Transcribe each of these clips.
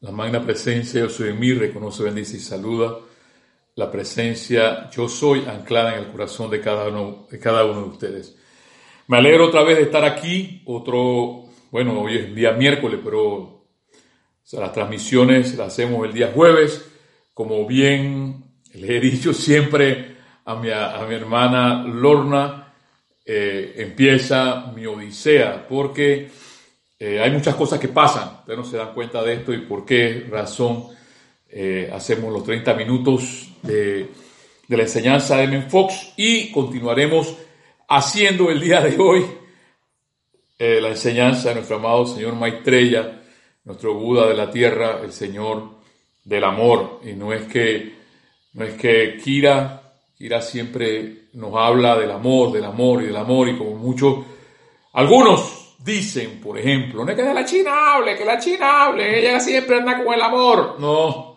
La magna presencia yo soy en mí, reconoce, bendice y saluda la presencia yo soy anclada en el corazón de cada uno de, cada uno de ustedes. Me alegro otra vez de estar aquí, otro, bueno, hoy es día miércoles, pero las transmisiones las hacemos el día jueves. Como bien le he dicho siempre a mi, a mi hermana Lorna, eh, empieza mi odisea, porque eh, hay muchas cosas que pasan, ustedes no se dan cuenta de esto y por qué razón eh, hacemos los 30 minutos de, de la enseñanza de Men Fox y continuaremos haciendo el día de hoy eh, la enseñanza de nuestro amado Señor Maitreya, nuestro Buda de la tierra, el Señor del amor. Y no es que, no es que Kira, Kira siempre nos habla del amor, del amor y del amor, y como muchos, algunos dicen, por ejemplo, no es que la China hable, que la China hable, ella siempre anda con el amor. No,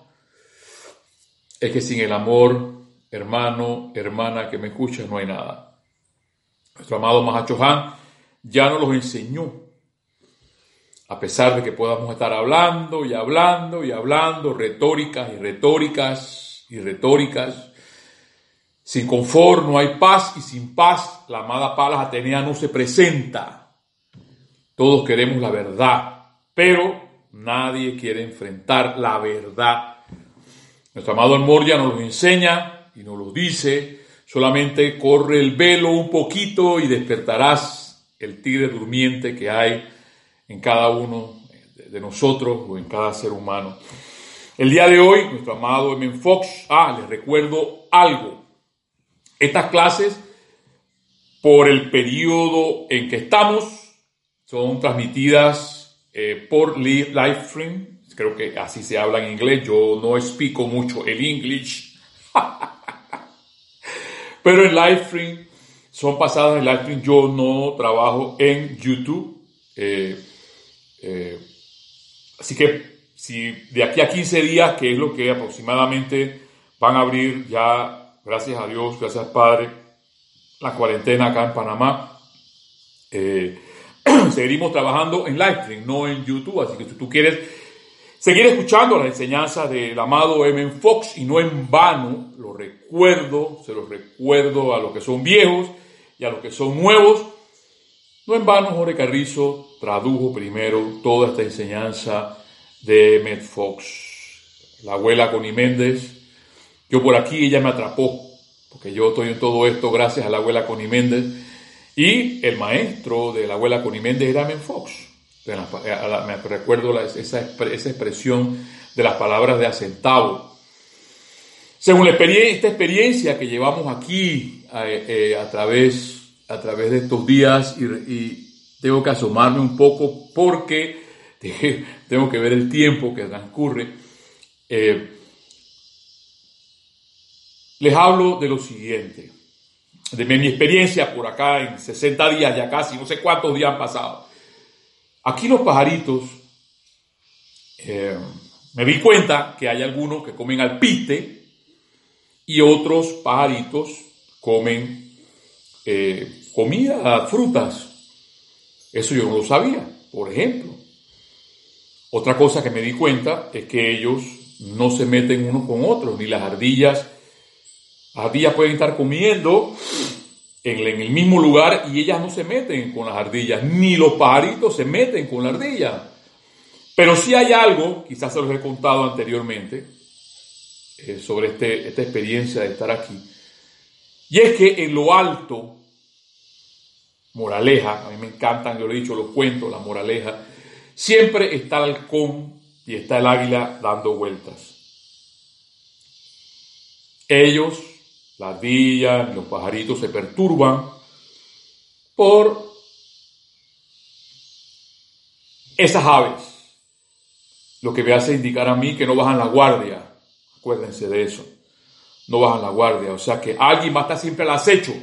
es que sin el amor, hermano, hermana que me escucha, no hay nada. Nuestro amado Mahacho Han ya nos los enseñó. A pesar de que podamos estar hablando y hablando y hablando, retóricas y retóricas y retóricas, sin confort no hay paz y sin paz la amada Palas Atenea no se presenta. Todos queremos la verdad, pero nadie quiere enfrentar la verdad. Nuestro amado amor ya nos lo enseña y nos lo dice Solamente corre el velo un poquito y despertarás el tigre durmiente que hay en cada uno de nosotros o en cada ser humano. El día de hoy, nuestro amado M. Fox, ah, les recuerdo algo. Estas clases, por el periodo en que estamos, son transmitidas eh, por Livestream. Creo que así se habla en inglés. Yo no explico mucho el inglés. Pero en Livestream son pasadas en Livestream. Yo no trabajo en YouTube. Eh, eh, así que si de aquí a 15 días, que es lo que aproximadamente van a abrir ya, gracias a Dios, gracias Padre, la cuarentena acá en Panamá, eh, seguiremos trabajando en Livestream, no en YouTube. Así que si tú quieres seguir escuchando las enseñanzas del amado M. Fox y no en vano, lo recuerdo, se los recuerdo a los que son viejos y a los que son nuevos. No en vano Jorge Carrizo tradujo primero toda esta enseñanza de M. Fox. La abuela Connie Méndez, yo por aquí ella me atrapó, porque yo estoy en todo esto gracias a la abuela Connie Méndez. Y el maestro de la abuela Connie Méndez era M. Fox. Eh, me recuerdo esa, expresión de las palabras de acentavo. Según la experiencia, esta experiencia que llevamos aquí eh, eh, a, través, a través de estos días y, tengo que asomarme un poco porque tengo que ver el tiempo que transcurre. les hablo de lo siguiente, de mi experiencia por acá en 60 días ya casi, no sé cuántos días han pasado. Aquí los pajaritos, eh, me di cuenta que hay algunos que comen alpiste y otros pajaritos comen eh, comida, frutas. Eso yo no lo sabía, por ejemplo. Otra cosa que me di cuenta es que ellos no se meten unos con otros, ni las ardillas. Las ardillas pueden estar comiendo en, el mismo lugar y ellas no se meten con las ardillas, ni los pajaritos se meten con la ardilla. Pero sí hay algo, quizás se los he contado anteriormente, eh, sobre este, esta experiencia de estar aquí, y es que en lo alto, moraleja, a mí me encantan, yo lo he dicho, los cuentos, la moraleja, siempre está el halcón y está el águila dando vueltas. Ellos las ardillas, los pajaritos se perturban por esas aves. Lo que me hace indicar a mí que no bajan la guardia. Acuérdense de eso. No bajan la guardia. O sea que alguien va a estar siempre al acecho.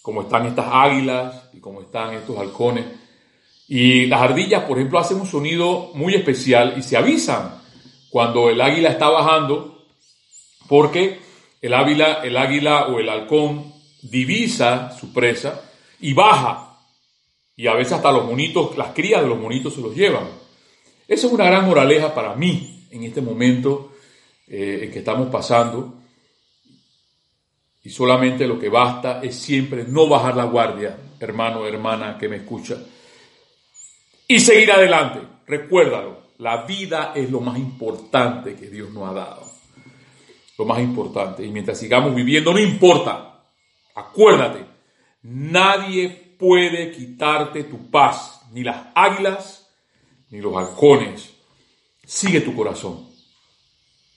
Como están estas águilas y como están estos halcones. Y las ardillas, por ejemplo, hacen un sonido muy especial y se avisan cuando el águila está bajando porque el águila, el águila o el halcón divisa su presa y baja. Y a veces hasta los monitos, las crías de los monitos se los llevan. Esa es una gran moraleja para mí en este momento eh, en que estamos pasando. Y solamente lo que basta es siempre no bajar la guardia, hermano, hermana que me escucha. Y seguir adelante. Recuérdalo, la vida es lo más importante que Dios nos ha dado. Lo más importante. Y mientras sigamos viviendo, no importa. Acuérdate, nadie puede quitarte tu paz, ni las águilas, ni los halcones. Sigue tu corazón.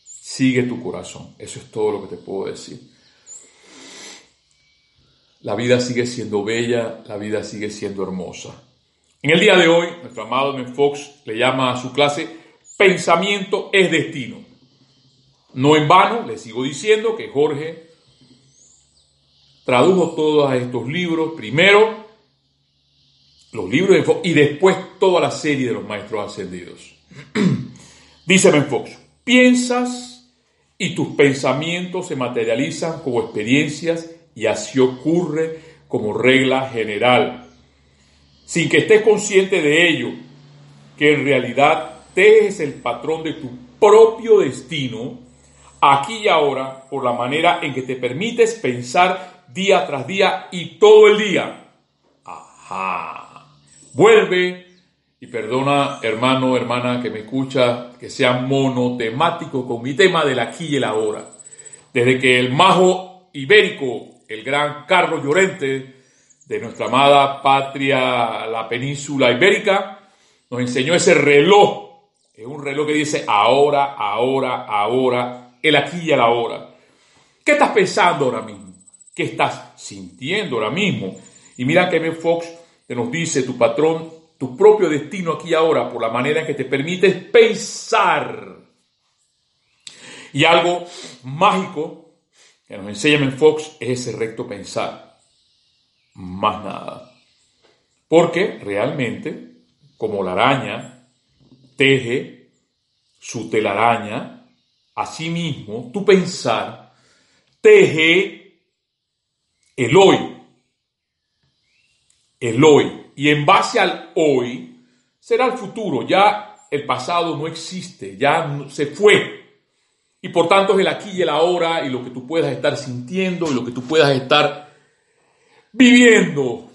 Sigue tu corazón. Eso es todo lo que te puedo decir. La vida sigue siendo bella, la vida sigue siendo hermosa. En el día de hoy, nuestro amado Ben Fox le llama a su clase Pensamiento es destino. No en vano, le sigo diciendo que Jorge tradujo todos estos libros, primero los libros de Fox y después toda la serie de los maestros ascendidos. Dice Ben Fox, piensas y tus pensamientos se materializan como experiencias y así ocurre como regla general. Sin que estés consciente de ello, que en realidad tejes el patrón de tu propio destino, aquí y ahora, por la manera en que te permites pensar día tras día y todo el día. Ajá. Vuelve y perdona, hermano, hermana, que me escucha, que sea monotemático con mi tema del aquí y el ahora. Desde que el majo ibérico el gran Carlos Llorente de nuestra amada patria, la península ibérica, nos enseñó ese reloj. Es un reloj que dice ahora, ahora, ahora, el aquí y el ahora. ¿Qué estás pensando ahora mismo? ¿Qué estás sintiendo ahora mismo? Y mira que Ben Fox te nos dice tu patrón, tu propio destino aquí y ahora, por la manera en que te permites pensar. Y algo mágico que nos enseña en Fox es ese recto pensar. Más nada. Porque realmente, como la araña teje su telaraña, asimismo, tu pensar teje el hoy. El hoy. Y en base al hoy será el futuro. Ya el pasado no existe, ya se fue. Y por tanto es el aquí y el ahora y lo que tú puedas estar sintiendo y lo que tú puedas estar viviendo.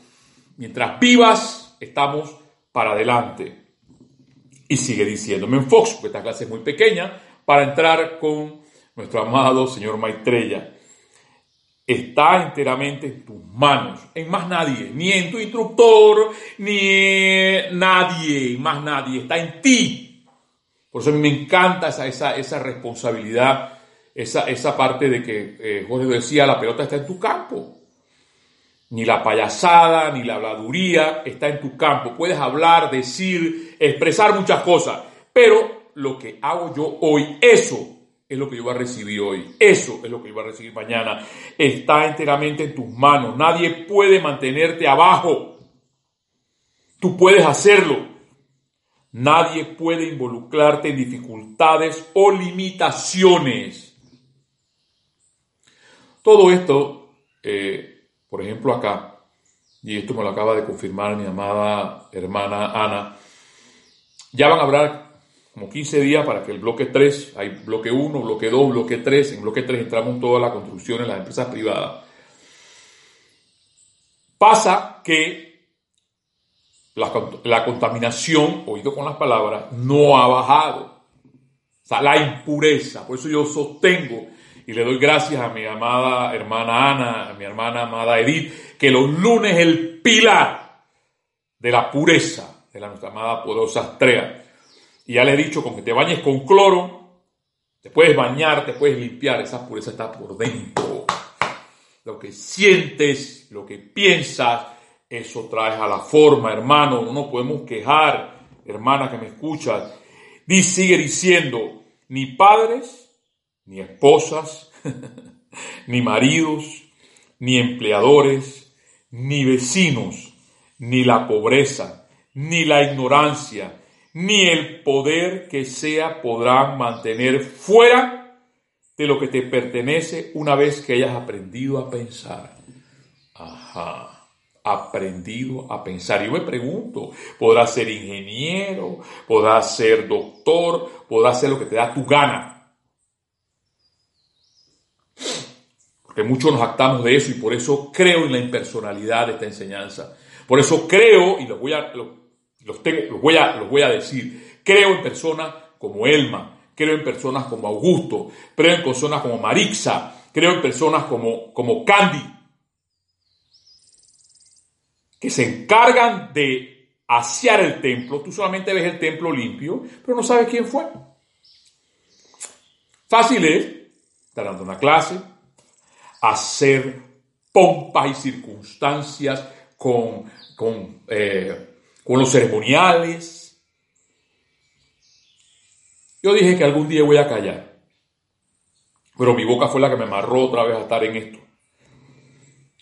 Mientras vivas, estamos para adelante. Y sigue diciéndome en Fox, porque esta clase es muy pequeña, para entrar con nuestro amado señor Maitreya. Está enteramente en tus manos, en más nadie, ni en tu instructor, ni nadie, más nadie, está en ti. Por eso a mí me encanta esa, esa, esa responsabilidad, esa, esa parte de que eh, Jorge decía, la pelota está en tu campo. Ni la payasada, ni la habladuría está en tu campo. Puedes hablar, decir, expresar muchas cosas, pero lo que hago yo hoy, eso es lo que yo voy a recibir hoy. Eso es lo que yo voy a recibir mañana. Está enteramente en tus manos. Nadie puede mantenerte abajo. Tú puedes hacerlo. Nadie puede involucrarte en dificultades o limitaciones. Todo esto, eh, por ejemplo acá, y esto me lo acaba de confirmar mi amada hermana Ana, ya van a hablar como 15 días para que el bloque 3, hay bloque 1, bloque 2, bloque 3, en bloque 3 entramos toda la construcción en las empresas privadas. Pasa que la, contaminación, oído con las palabras, no ha bajado. O sea, la impureza. Por eso yo sostengo y le doy gracias a mi amada hermana Ana, a mi hermana amada Edith, que los lunes el pilar de la pureza de la nuestra amada poderosa Astrea. Y ya le he dicho, con que te bañes con cloro, te puedes bañar, te puedes limpiar, esa pureza está por dentro. Lo que sientes, lo que piensas, eso trae a la forma, hermano. No nos podemos quejar, hermana que me escuchas. Dice, sigue diciendo, ni padres, ni esposas, ni maridos, ni empleadores, ni vecinos, ni la pobreza, ni la ignorancia, ni el poder que sea podrán mantener fuera de lo que te pertenece una vez que hayas aprendido a pensar. Ajá. aprendido a pensar. Yo me pregunto, podrás ser ingeniero, podrás ser doctor, podrás ser lo que te da tu gana. Porque muchos nos actamos de eso y por eso creo en la impersonalidad de esta enseñanza. Por eso creo, y los voy a, los, tengo, voy a, los voy a decir, creo en personas como Elma, creo en personas como Augusto, creo en personas como Marixa, creo en personas como, como Candy, que se encargan de asear el templo. Tú solamente ves el templo limpio, pero no sabes quién fue. Fácil es estar dando una clase, hacer pompas y circunstancias con, con, eh, con los ceremoniales. Yo dije que algún día voy a callar, pero mi boca fue la que me amarró otra vez a estar en esto.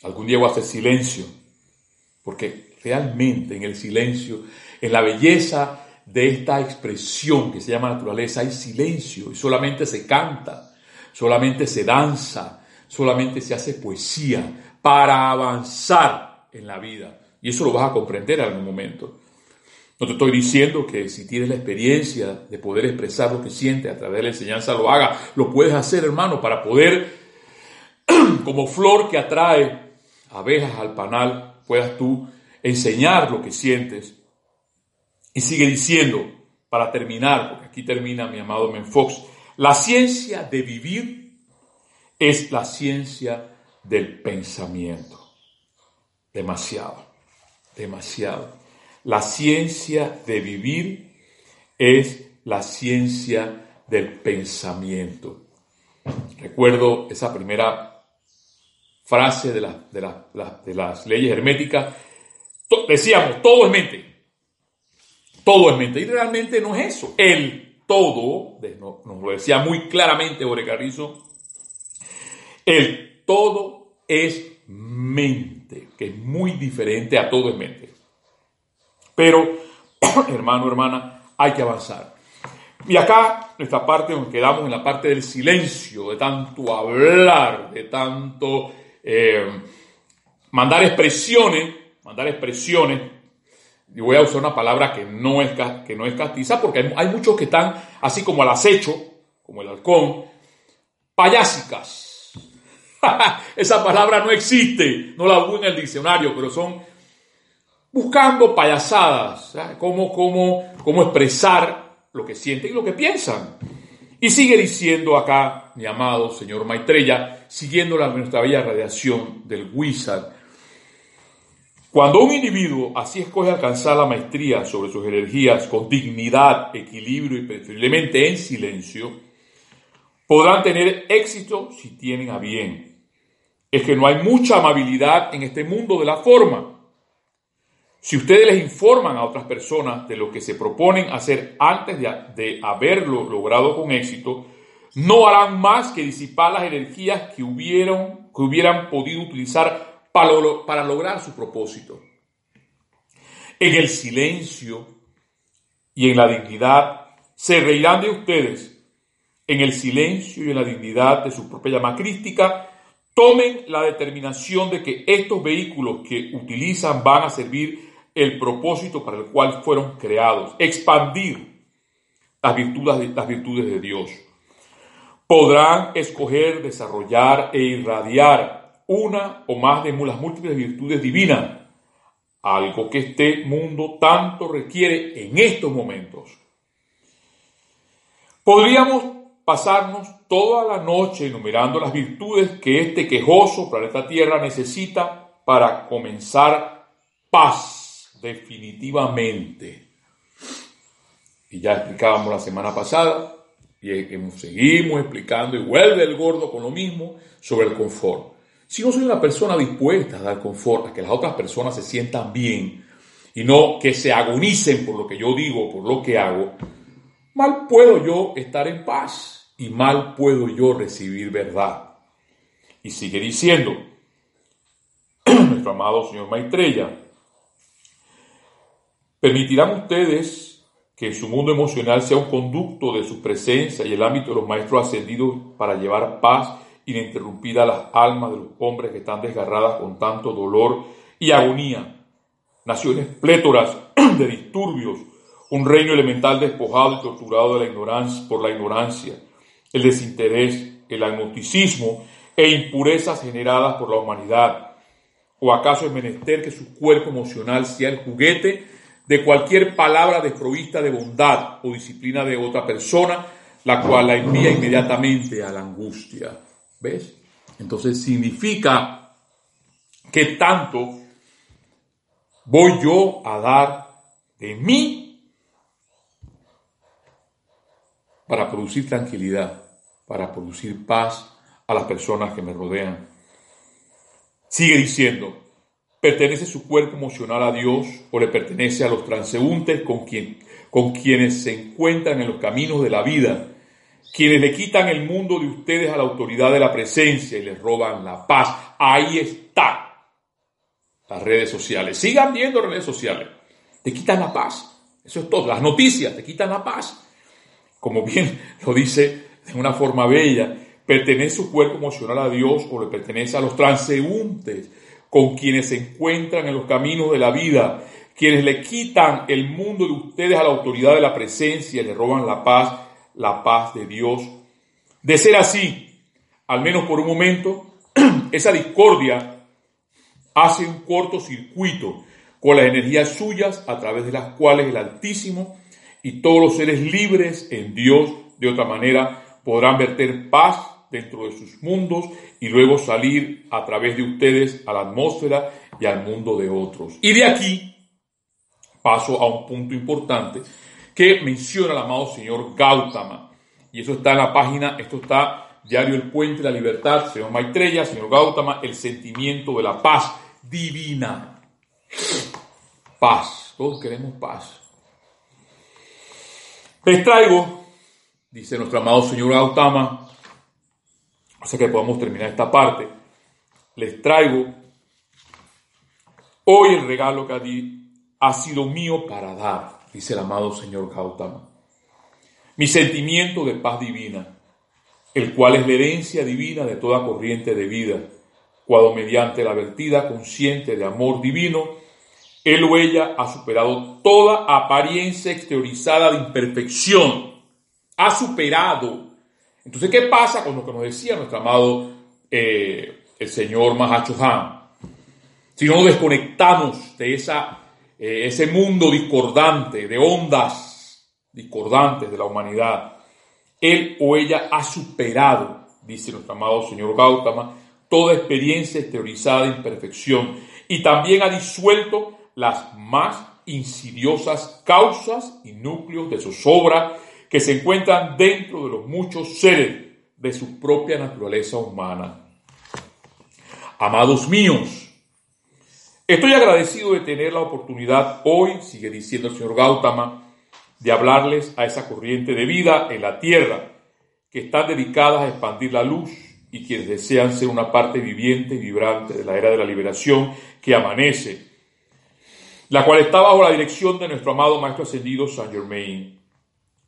Algún día voy a hacer silencio porque realmente en el silencio, en la belleza de esta expresión que se llama naturaleza, hay silencio y solamente se canta, solamente se danza, solamente se hace poesía para avanzar en la vida. Y eso lo vas a comprender en algún momento. No te estoy diciendo que si tienes la experiencia de poder expresar lo que sientes a través de la enseñanza, lo haga. Lo puedes hacer, hermano, para poder, como flor que atrae abejas al panal, puedas tú enseñar lo que sientes. Y sigue diciendo, para terminar, porque aquí termina mi amado Menfox, la ciencia de vivir es la ciencia del pensamiento. Demasiado, demasiado. La ciencia de vivir es la ciencia del pensamiento. Recuerdo esa primera frase de, de, las leyes herméticas, decíamos, todo es mente. Todo es mente. Y realmente no es eso. El todo, nos lo decía muy claramente Ore Carrizo, el todo es mente, que es muy diferente a todo es mente. Pero, hermano, hermana, hay que avanzar. Y acá, nuestra parte, nos quedamos en la parte del silencio, de tanto hablar, de tanto eh, mandar expresiones, mandar expresiones, y voy a usar una palabra que no es, que no es castiza, porque hay, muchos que están así como al acecho, como el halcón, payásicas. Esa palabra no existe, no la hubo en el diccionario, pero son buscando payasadas, cómo, cómo, cómo expresar lo que sienten y lo que piensan. Y sigue diciendo acá, mi amado señor Maitreya, siguiendo la, nuestra bella radiación del Wizard. Cuando un individuo así escoge alcanzar la maestría sobre sus energías con dignidad, equilibrio y preferiblemente en silencio, podrán tener éxito si tienen a bien. Es que no hay mucha amabilidad en este mundo de la forma si ustedes les informan a otras personas de lo que se proponen hacer antes de, haberlo logrado con éxito, no harán más que disipar las energías que, hubieron, que hubieran podido utilizar para, para lograr su propósito. En el silencio y en la dignidad se reirán de ustedes. En el silencio y en la dignidad de su propia llama tomen la determinación de que estos vehículos que utilizan van a servir el propósito para el cual fueron creados, expandir las virtudes, las virtudes de Dios. Podrán escoger, desarrollar e irradiar una o más de las múltiples virtudes divinas, algo que este mundo tanto requiere en estos momentos. Podríamos pasarnos toda la noche enumerando las virtudes que este quejoso planeta Tierra necesita para comenzar paz definitivamente. Y ya explicábamos la semana pasada, y seguimos explicando, y vuelve el gordo con lo mismo, sobre el confort. Si no soy una persona dispuesta a dar confort, a que las otras personas se sientan bien, y no que se agonicen por lo que yo digo, por lo que hago, mal puedo yo estar en paz, y mal puedo yo recibir verdad. Y sigue diciendo, nuestro amado señor Maitreya, ¿Permitirán ustedes que su mundo emocional sea un conducto de su presencia y el ámbito de los maestros ascendidos para llevar paz ininterrumpida a las almas de los hombres que están desgarradas con tanto dolor y agonía, naciones plétoras de disturbios, un reino elemental despojado y torturado de la ignorancia, por la ignorancia, el desinterés, el agnosticismo e impurezas generadas por la humanidad. ¿O acaso es menester que su cuerpo emocional sea el juguete de cualquier palabra desprovista de bondad o disciplina de otra persona, la cual la envía inmediatamente a la angustia? ¿Ves? Entonces significa que tanto voy yo a dar de mí para producir tranquilidad, para producir paz a las personas que me rodean. Sigue diciendo, ¿pertenece su cuerpo emocional a Dios o le pertenece a los transeúntes con, quien, con quienes se encuentran en los caminos de la vida? quienes le quitan el mundo de ustedes a la autoridad de la presencia y les roban la paz. Ahí está las redes sociales. Sigan viendo redes sociales. Te quitan la paz. Eso es todo. Las noticias te quitan la paz. Como bien lo dice de una forma bella, pertenece su cuerpo emocional a Dios o le pertenece a los transeúntes con quienes se encuentran en los caminos de la vida, quienes le quitan el mundo de ustedes a la autoridad de la presencia le roban la paz la paz de Dios. De ser así, al menos por un momento, esa discordia hace un cortocircuito con las energías suyas a través de las cuales el Altísimo y todos los seres libres en Dios de otra manera podrán verter paz dentro de sus mundos y luego salir a través de ustedes a la atmósfera y al mundo de otros. Y de aquí paso a un punto importante que menciona el amado señor Gautama. Y eso está en la página, esto está Diario El Puente de la Libertad, señor Maitreya, señor Gautama, el sentimiento de la paz divina. Paz, todos queremos paz. Les traigo, dice nuestro amado señor Gautama, sea que podemos terminar esta parte, les traigo hoy el regalo que ha sido mío para dar dice el amado señor Gautama. Mi sentimiento de paz divina, el cual es la herencia divina de toda corriente de vida, cuando mediante la vertida consciente de amor divino, él o ella ha superado toda apariencia exteriorizada de imperfección. Ha superado. Entonces, ¿qué pasa con lo que nos decía nuestro amado eh, el señor Mahacho? Si no nos desconectamos de esa eh, ese mundo discordante, de ondas discordantes de la humanidad, él o ella ha superado, dice nuestro amado señor Gautama, toda experiencia exteriorizada de imperfección y también ha disuelto las más insidiosas causas y núcleos de zozobra que se encuentran dentro de los muchos seres de su propia naturaleza humana. Amados míos, Estoy agradecido de tener la oportunidad hoy, sigue diciendo el señor Gautama, de hablarles a esa corriente de vida en la tierra, que están dedicadas a expandir la luz y quienes desean ser una parte viviente y vibrante de la era de la liberación que amanece, la cual está bajo la dirección de nuestro amado Maestro Ascendido Saint Germain.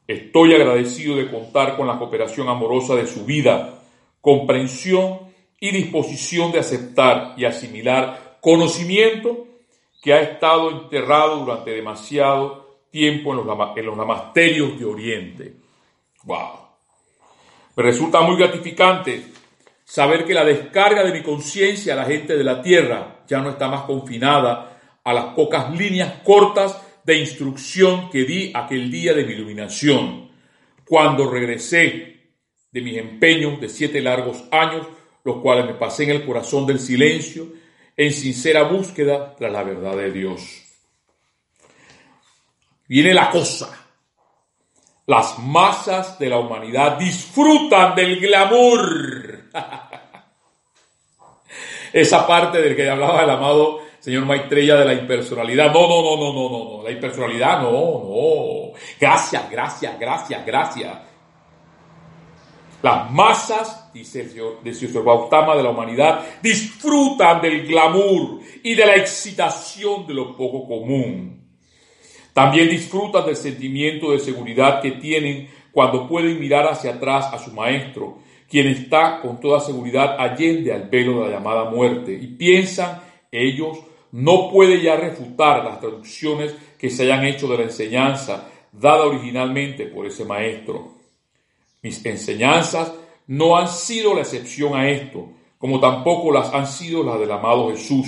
Estoy agradecido de contar con la cooperación amorosa de su vida, comprensión y disposición de aceptar y asimilar conocimiento que ha estado enterrado durante demasiado tiempo en los, en los namasterios de Oriente. ¡Wow! Me resulta muy gratificante saber que la descarga de mi conciencia a la gente de la tierra ya no está más confinada a las pocas líneas cortas de instrucción que di aquel día de mi iluminación, cuando regresé de mis empeños de siete largos años, los cuales me pasé en el corazón del silencio en sincera búsqueda tras la verdad de Dios. Viene la cosa. Las masas de la humanidad disfrutan del glamour. Esa parte del que hablaba el amado señor Maitreya de la impersonalidad. No, no, no, no, no, no, no. La impersonalidad, no, no. Gracias, gracias, gracias, gracias. Las masas, dice el señor, de señor Gautama, de la humanidad, disfrutan del glamour y de la excitación de lo poco común. También disfrutan del sentimiento de seguridad que tienen cuando pueden mirar hacia atrás a su maestro, quien está con toda seguridad allende al velo de la llamada muerte, y piensan ellos no puede ya refutar las traducciones que se hayan hecho de la enseñanza dada originalmente por ese maestro. Mis enseñanzas no han sido la excepción a esto, como tampoco las han sido las del amado Jesús,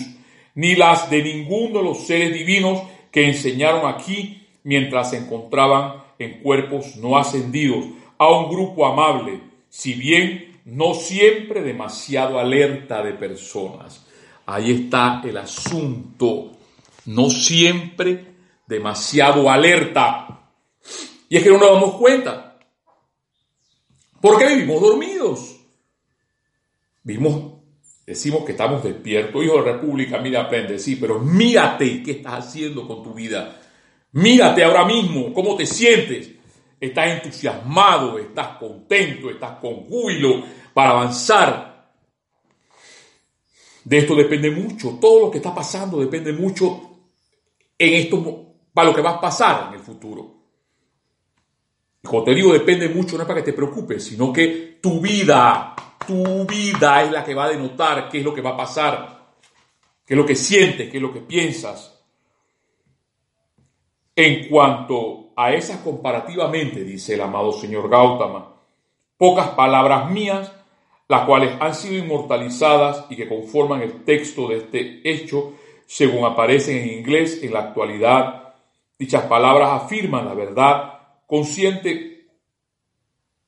ni las de ninguno de los seres divinos que enseñaron aquí mientras se encontraban en cuerpos no ascendidos, a un grupo amable, si bien no siempre demasiado alerta de personas. Ahí está el asunto, no siempre demasiado alerta. Y es que no nos damos cuenta. Porque vivimos dormidos. Vivimos, decimos que estamos despiertos. Hijo de la República, mira, aprende, sí, pero mírate qué estás haciendo con tu vida. Mírate ahora mismo, cómo te sientes. Estás entusiasmado, estás contento, estás con júbilo para avanzar. De esto depende mucho. Todo lo que está pasando depende mucho en esto, para lo que va a pasar en el futuro. Te digo, depende mucho, no es para que te preocupes, sino que tu vida, tu vida es la que va a denotar qué es lo que va a pasar, qué es lo que sientes, qué es lo que piensas. En cuanto a esas comparativamente, dice el amado señor Gautama, pocas palabras mías, las cuales han sido inmortalizadas y que conforman el texto de este hecho, según aparecen en inglés en la actualidad, dichas palabras afirman la verdad consciente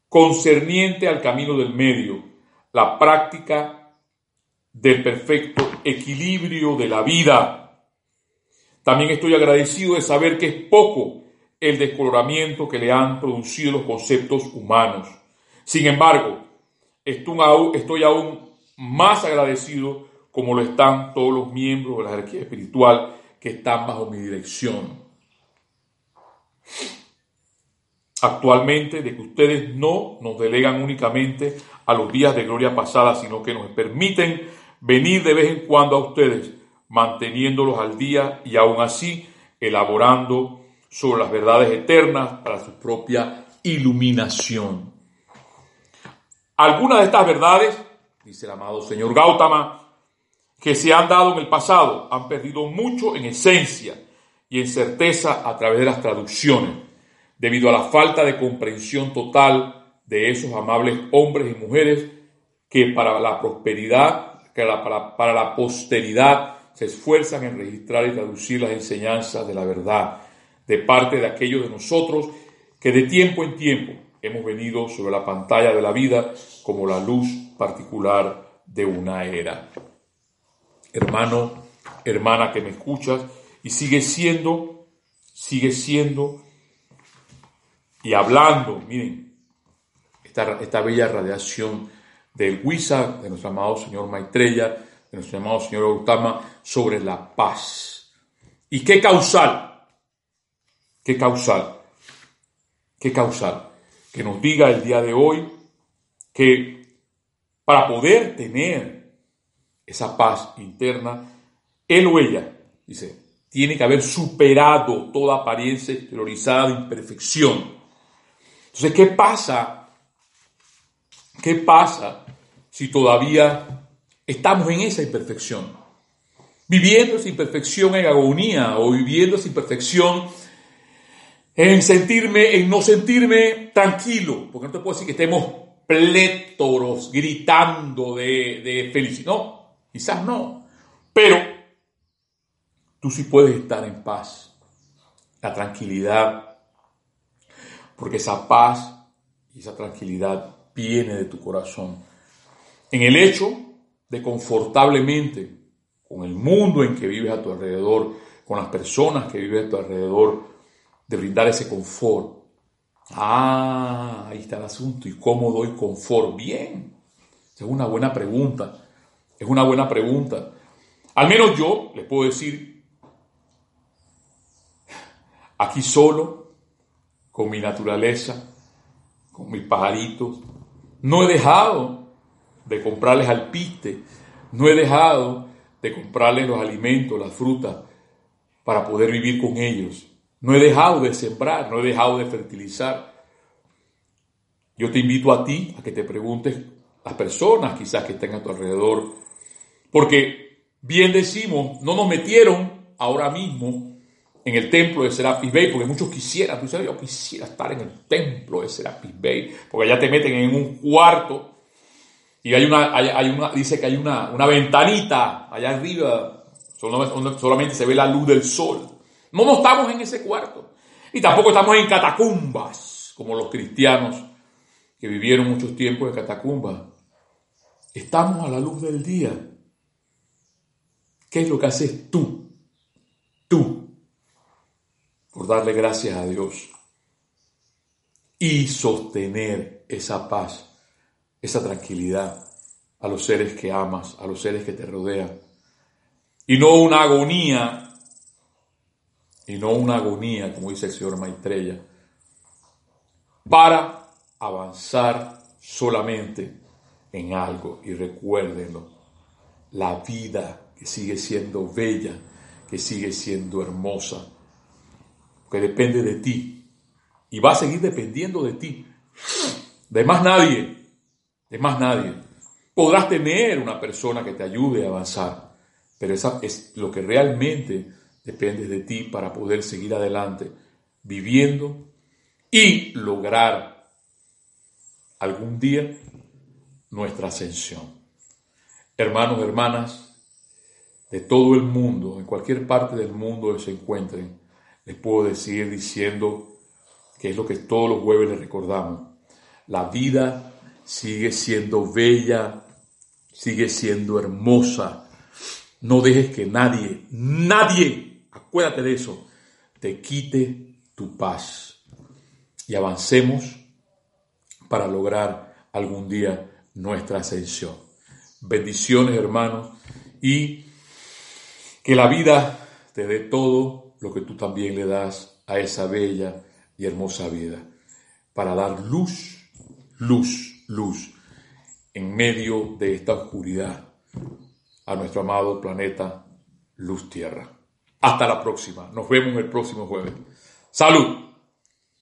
concerniente al camino del medio, la práctica del perfecto equilibrio de la vida también estoy agradecido de saber que es poco el descoloramiento que le han producido los conceptos humanos. Sin embargo, estoy aún más agradecido como lo están todos los miembros de la jerarquía espiritual que están bajo mi dirección. Actualmente, de que ustedes no nos delegan únicamente a los días de gloria pasada, sino que nos permiten venir de vez en cuando a ustedes manteniéndolos al día y aún así elaborando sobre las verdades eternas para su propia iluminación. Algunas de estas verdades, dice el amado señor Gautama, que se han dado en el pasado, han perdido mucho en esencia y en certeza a través de las traducciones, debido a la falta de comprensión total de esos amables hombres y mujeres que para la prosperidad, que para, para la posteridad se esfuerzan en registrar y traducir las enseñanzas de la verdad de parte de aquellos de nosotros que de tiempo en tiempo hemos venido sobre la pantalla de la vida como la luz particular de una era. Hermano, hermana que me escuchas, y sigue siendo, sigue siendo y hablando, miren, esta, esta bella radiación del Huiza, de nuestro amado Señor Maitreya, de nuestro amado Señor Gautama sobre la paz. ¿Y qué causal? ¿Qué causal? ¿Qué causal? Que nos diga el día de hoy que para poder tener esa paz interna, él o ella, dice, tiene que haber superado toda apariencia exteriorizada de imperfección. Entonces, ¿qué pasa? ¿Qué pasa si todavía estamos en esa imperfección. Viviendo esa imperfección en agonía o viviendo esa imperfección en sentirme, en no sentirme tranquilo, porque no te puedo decir que estemos plétoros gritando de, de felicidad. No, quizás no. Pero tú sí puedes estar en paz, la tranquilidad, porque esa paz y esa tranquilidad viene de tu corazón. En el hecho de confortablemente con el mundo en que vives a tu alrededor, con las personas que vives a tu alrededor, de brindar ese confort. Ah, ahí está el asunto. ¿Y cómo doy confort? Bien. Es una buena pregunta. Es una buena pregunta. Al menos yo les puedo decir, aquí solo, con mi naturaleza, con mis pajaritos, no he dejado de comprarles alpiste, no he dejado de comprarles los alimentos, las frutas, para poder vivir con ellos. No he dejado de sembrar, no he dejado de fertilizar. Yo te invito a ti a que te preguntes las personas quizás que estén a tu alrededor, porque bien decimos, no nos metieron ahora mismo en el templo de Serapis Bay, porque muchos quisieran, tú sabes, yo quisiera estar en el templo de Serapis Bay, porque allá te meten en un cuarto y hay una, hay, una dice que hay una, una ventanita allá arriba, solamente se ve la luz del sol. No, estamos en ese cuarto. Y tampoco estamos en catacumbas, como los cristianos que vivieron muchos tiempos en catacumbas. Estamos a la luz del día. ¿Qué es lo que haces tú? Tú. Por darle gracias a Dios. Y sostener esa paz, esa tranquilidad a los seres que amas, a los seres que te rodean. Y no una agonía y no una agonía, como dice el señor Maitreya, para avanzar solamente en algo. Y recuérdenlo, la vida que sigue siendo bella, que sigue siendo hermosa, que depende de ti y va a seguir dependiendo de ti, de más nadie, de más nadie. Podrás tener una persona que te ayude a avanzar, pero esa es lo que realmente depende de ti para poder seguir adelante, viviendo y lograr algún día nuestra ascensión. Hermanos, hermanas, de todo el mundo, en cualquier parte del mundo que se encuentren, les puedo decir diciendo que es lo que todos los jueves les recordamos. La vida sigue siendo bella, sigue siendo hermosa. No dejes que nadie, nadie acuérdate de eso, te quite tu paz y avancemos para lograr algún día nuestra ascensión. Bendiciones hermanos y que la vida te dé todo lo que tú también le das a esa bella y hermosa vida para dar luz, luz, luz en medio de esta oscuridad a nuestro amado planeta Luz Tierra. Hasta la próxima. Nos vemos el próximo jueves. Salud.